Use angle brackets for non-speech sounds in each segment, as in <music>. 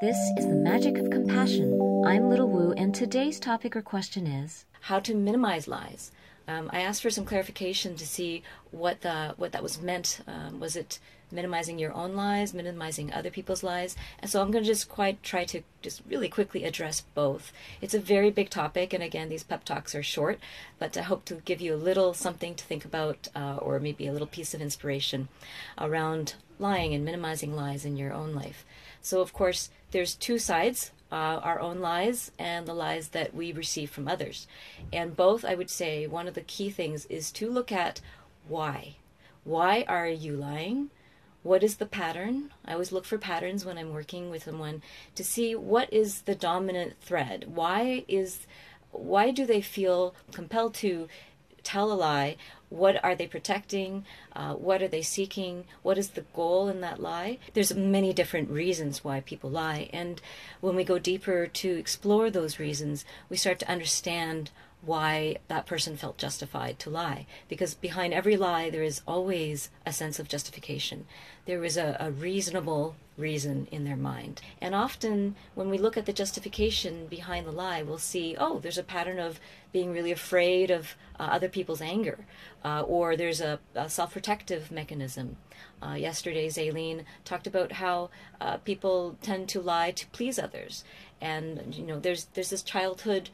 This is the magic of compassion. I'm Little Woo, and today's topic or question is how to minimize lies. Um, I asked for some clarification to see what the what that was meant. Um, was it minimizing your own lies, minimizing other people's lies? And so I'm going to just quite try to just really quickly address both. It's a very big topic, and again, these pep talks are short, but I hope to give you a little something to think about, uh, or maybe a little piece of inspiration around lying and minimizing lies in your own life. So, of course, there's two sides uh, our own lies and the lies that we receive from others. And both, I would say, one of the key things is to look at why. Why are you lying? What is the pattern? I always look for patterns when I'm working with someone to see what is the dominant thread. Why is why do they feel compelled to tell a lie. What are they protecting? Uh, what are they seeking? What is the goal in that lie? There's many different reasons why people lie. And when we go deeper to explore those reasons we start to understand why that person felt justified to lie. Because behind every lie, there is always a sense of justification. There is a, a, reasonable reason in their mind. And often, when we look at the justification behind the lie, we'll see, oh, there's a pattern of being really afraid of uh, other people's anger, uh, or there's a, a self protective mechanism. Uh, yesterday, Zaylene talked about how uh, people tend to lie to please others. And, you know, there's, there's this childhood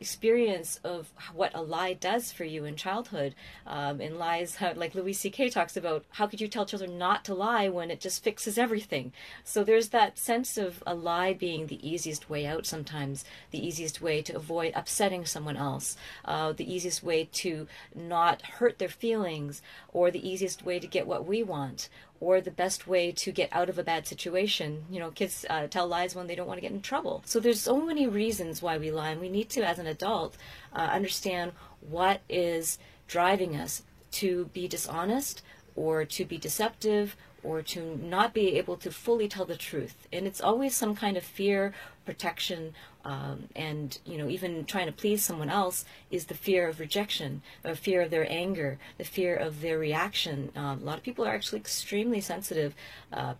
experience of what a lie does for you in childhood. Um, in lies, <laughs> like Louis C.K. talks about, how could you tell children not to lie when it just fixes everything? So there's that sense of a lie being the easiest way out sometimes, the easiest way to avoid upsetting someone else, uh, the easiest way to not hurt their feelings, or the easiest way to get what we want, or the best way to get out of a bad situation. You know, kids uh, tell lies when they don't want to get in trouble. So there's so many reasons why we lie, and we need to, as an adult, uh, understand what is driving us to be dishonest or to be deceptive or to not be able to fully tell the truth. And it's always some kind of fear, protection, um, and you know even trying to please someone else is the fear of rejection, the fear of their anger, the fear of their reaction. Um, a lot of people are actually extremely sensitive. Uh,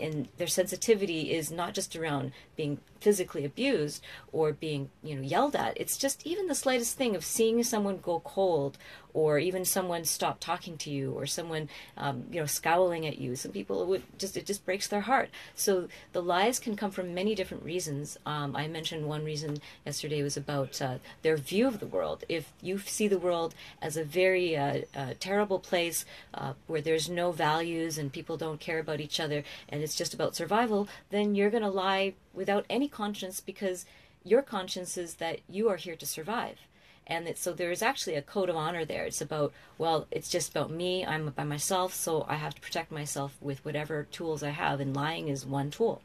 and their sensitivity is not just around being physically abused or being you know yelled at. It's just even the slightest thing of seeing someone go cold or even someone stop talking to you or someone um, you know scowling at you. Some people would just it just breaks their heart. So the lies can come from many different reasons. Um, i mentioned one reason yesterday was about uh, their view of the world. If you see the world as a very uh, uh, terrible place uh, where there's no values and people don't care about each other and it's just about survival then you're going to lie without any conscience because your conscience is that you are here to survive. And it, so there is actually a code of honor there. It's about, well, it's just about me. I'm by myself, so I have to protect myself with whatever tools I have, and lying is one tool.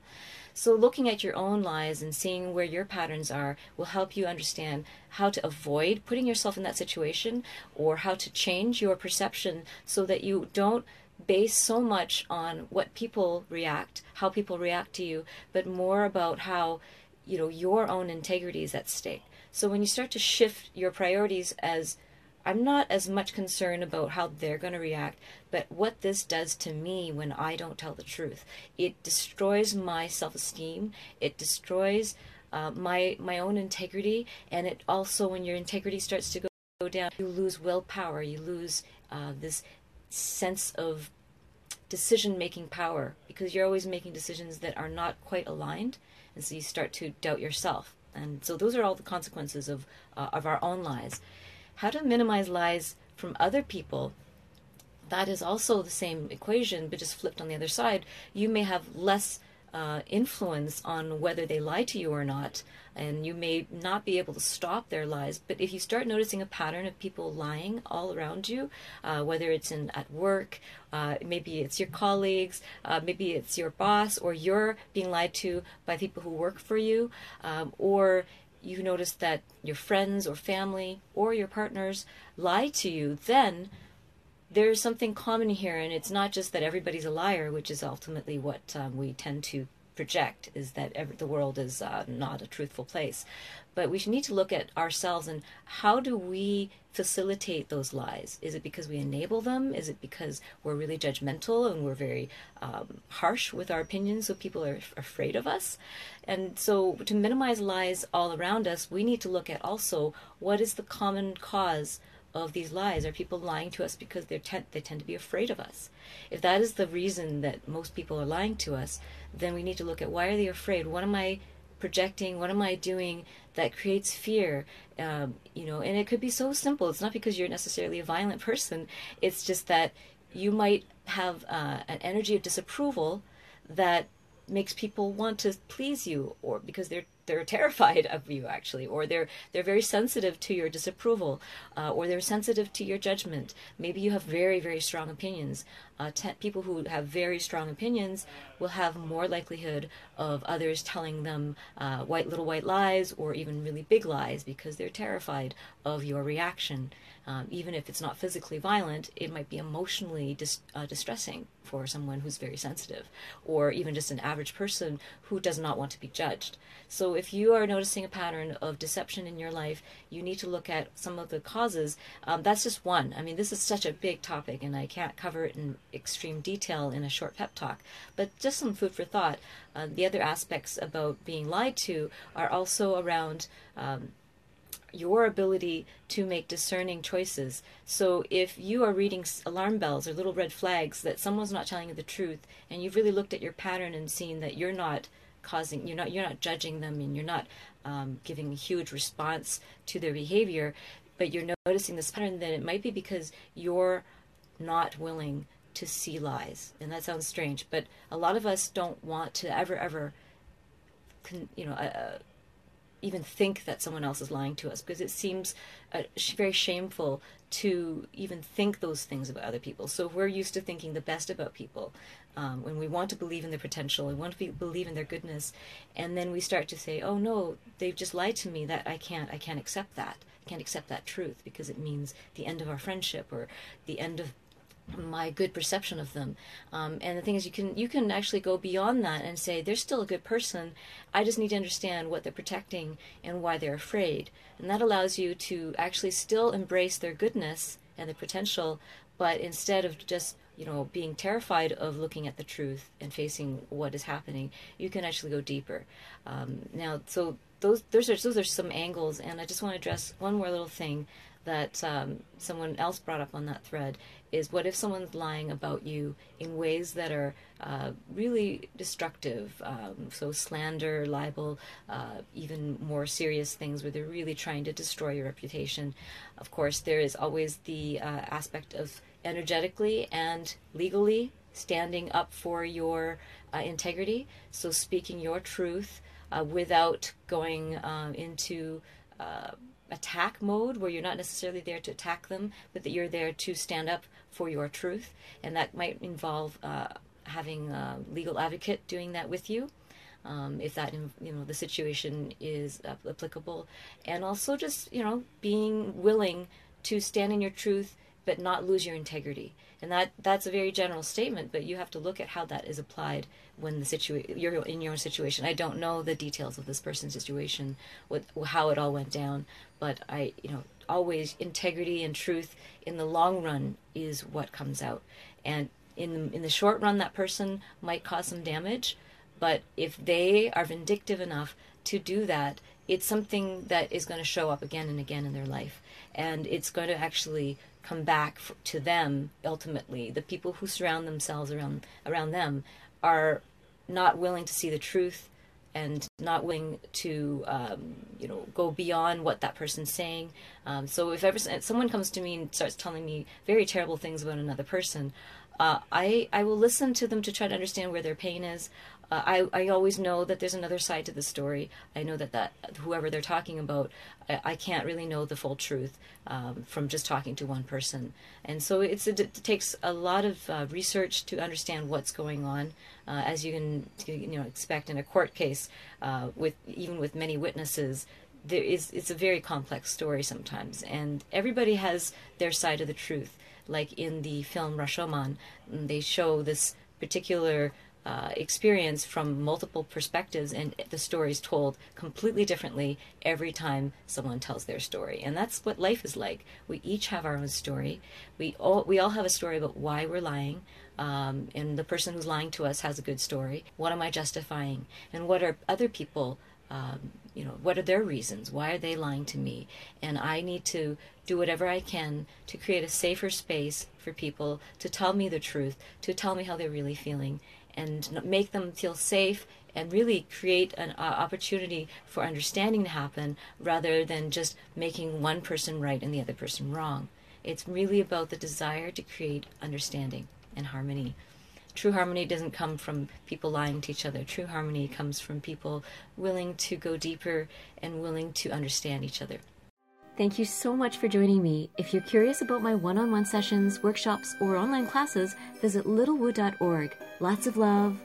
So, looking at your own lies and seeing where your patterns are will help you understand how to avoid putting yourself in that situation or how to change your perception so that you don't based so much on what people react, how people react to you, but more about how you know your own integrity is at stake. So when you start to shift your priorities as I'm not as much concerned about how they're going to react, but what this does to me when I don't tell the truth. It destroys my self-esteem. It destroys uh, my my own integrity, and it also when your integrity starts to go down, you lose willpower. You lose uh, this sense of decision making power because you're always making decisions that are not quite aligned and so you start to doubt yourself. And so those are all the consequences of uh, of our own lies. How to minimize lies from other people that is also the same equation but just flipped on the other side. You may have less uh, influence on whether they lie to you or not. And you may not be able to stop their lies, but if you start noticing a pattern of people lying all around you, uh, whether it's in at work, uh, maybe it's your colleagues, uh, maybe it's your boss, or you're being lied to by people who work for you, um, or you notice that your friends or family or your partners lie to you, then there's something common here, and it's not just that everybody's a liar, which is ultimately what um, we tend to project is that every, the world is uh, not a truthful place. But we need to look at ourselves and how do we facilitate those lies? Is it because we enable them? Is it because we're really judgmental and we're very um, harsh with our opinions so people are afraid of us? And so to minimize lies all around us, we need to look at also what is the common cause of these lies? Are people lying to us because they tend they tend to be afraid of us? If that is the reason that most people are lying to us, then we need to look at why are they afraid? What am I projecting? What am I doing that creates fear? Um, you know, and it could be so simple. It's not because you're necessarily a violent person. It's just that you might have uh, an energy of disapproval that makes people want to please you or because they're they're <laughs> terrified of you actually or they're they're very sensitive to your disapproval uh, or they're sensitive to your judgment. Maybe you have very very strong opinions uh, people who have very strong opinions will have more likelihood of others telling them uh, white little white lies or even really big lies because they're terrified of your reaction um, even if it's not physically violent, it might be emotionally dis- uh, distressing for someone who's very sensitive, or even just an average person who does not want to be judged. So, if you are noticing a pattern of deception in your life, you need to look at some of the causes. Um, that's just one. I mean, this is such a big topic, and I can't cover it in extreme detail in a short pep talk, but just some food for thought. Uh, the other aspects about being lied to are also around. Um, your ability to make discerning choices. So if you are reading alarm bells or little red flags that someone's not telling you the truth and you've really looked at your pattern and seen that you're not causing you're not you're not judging them and you're not um, giving a huge response to their behavior but you're noticing this pattern then it might be because you're not willing to see lies and that sounds strange but a lot of us don't want to ever ever you know uh, even think that someone else is lying to us because it seems uh, very shameful to even think those things about other people. So we're used to thinking the best about people. Um, when we want to believe in their potential, we want to be, believe in their goodness, and then we start to say, "Oh no, they've just lied to me. That I can't, I can't accept that. I can't accept that truth because it means the end of our friendship or the end of my good perception of them. Um, and the thing is, you can you can actually go beyond that and say they're still a good person. I just need to understand what they're protecting and why they're afraid, and that allows you to actually still embrace their goodness and their potential, but instead of just you know being terrified of looking at the truth and facing what is happening, you can actually go deeper. Um, now, so those those are those are some angles, and I just want to address one more little thing that um, someone else brought up on that thread is what if someone's lying about you in ways that are uh, really destructive? Um, so, slander, libel, uh, even more serious things where they're really trying to destroy your reputation. Of course, there is always the uh, aspect of energetically and legally standing up for your uh, integrity. So, speaking your truth uh, without going uh, into attack mode where you're not necessarily there to attack them, but that you're there to stand up for your truth, and that might involve uh, having a legal advocate doing that with you. Um, if that you know the situation is applicable, and also just you know being willing to stand in your truth but not lose your integrity. And that that's a very general statement, but you have to look at how that is applied when the situation you're in your own situation. I don't know the details of this person's situation, what how it all went down, but I you know always integrity and truth in the long run is what comes out. And in in the short run, that person might cause some damage, but if they are vindictive enough to do that, it's something that is going to show up again and again in their life, and it's going to actually come back to them ultimately. The people who surround themselves around around them are not willing to see the truth and not willing to um, you know go beyond what that person's saying um, so if ever someone comes to me and starts telling me very terrible things about another person uh, I, I will listen to them to try to understand where their pain is uh, I, I always know that there's another side to the story. I know that, that whoever they're talking about, I, I can't really know the full truth um, from just talking to one person. And so it's, it, it takes a lot of uh, research to understand what's going on. Uh, as you can you know expect in a court case, uh, with even with many witnesses, there is it's a very complex story sometimes, and everybody has their side of the truth. Like in the film Rashomon, they show this particular uh, experience from multiple perspectives, and the story is told completely differently every time someone tells their story. And that's what life is like. We each have our own story. We all we all have a story about why we're lying. Um, and the person who's lying to us has a good story. What am I justifying? And what are other people? Um, you know, what are their reasons? Why are they lying to me? And I need to do whatever I can to create a safer space for people to tell me the truth, to tell me how they're really feeling, and make them feel safe and really create an uh, opportunity for understanding to happen rather than just making one person right and the other person wrong. It's really about the desire to create understanding and harmony. True harmony doesn't come from people lying to each other. True harmony comes from people willing to go deeper and willing to understand each other. Thank you so much for joining me. If you're curious about my one on one sessions, workshops, or online classes, visit littlewoo.org. Lots of love.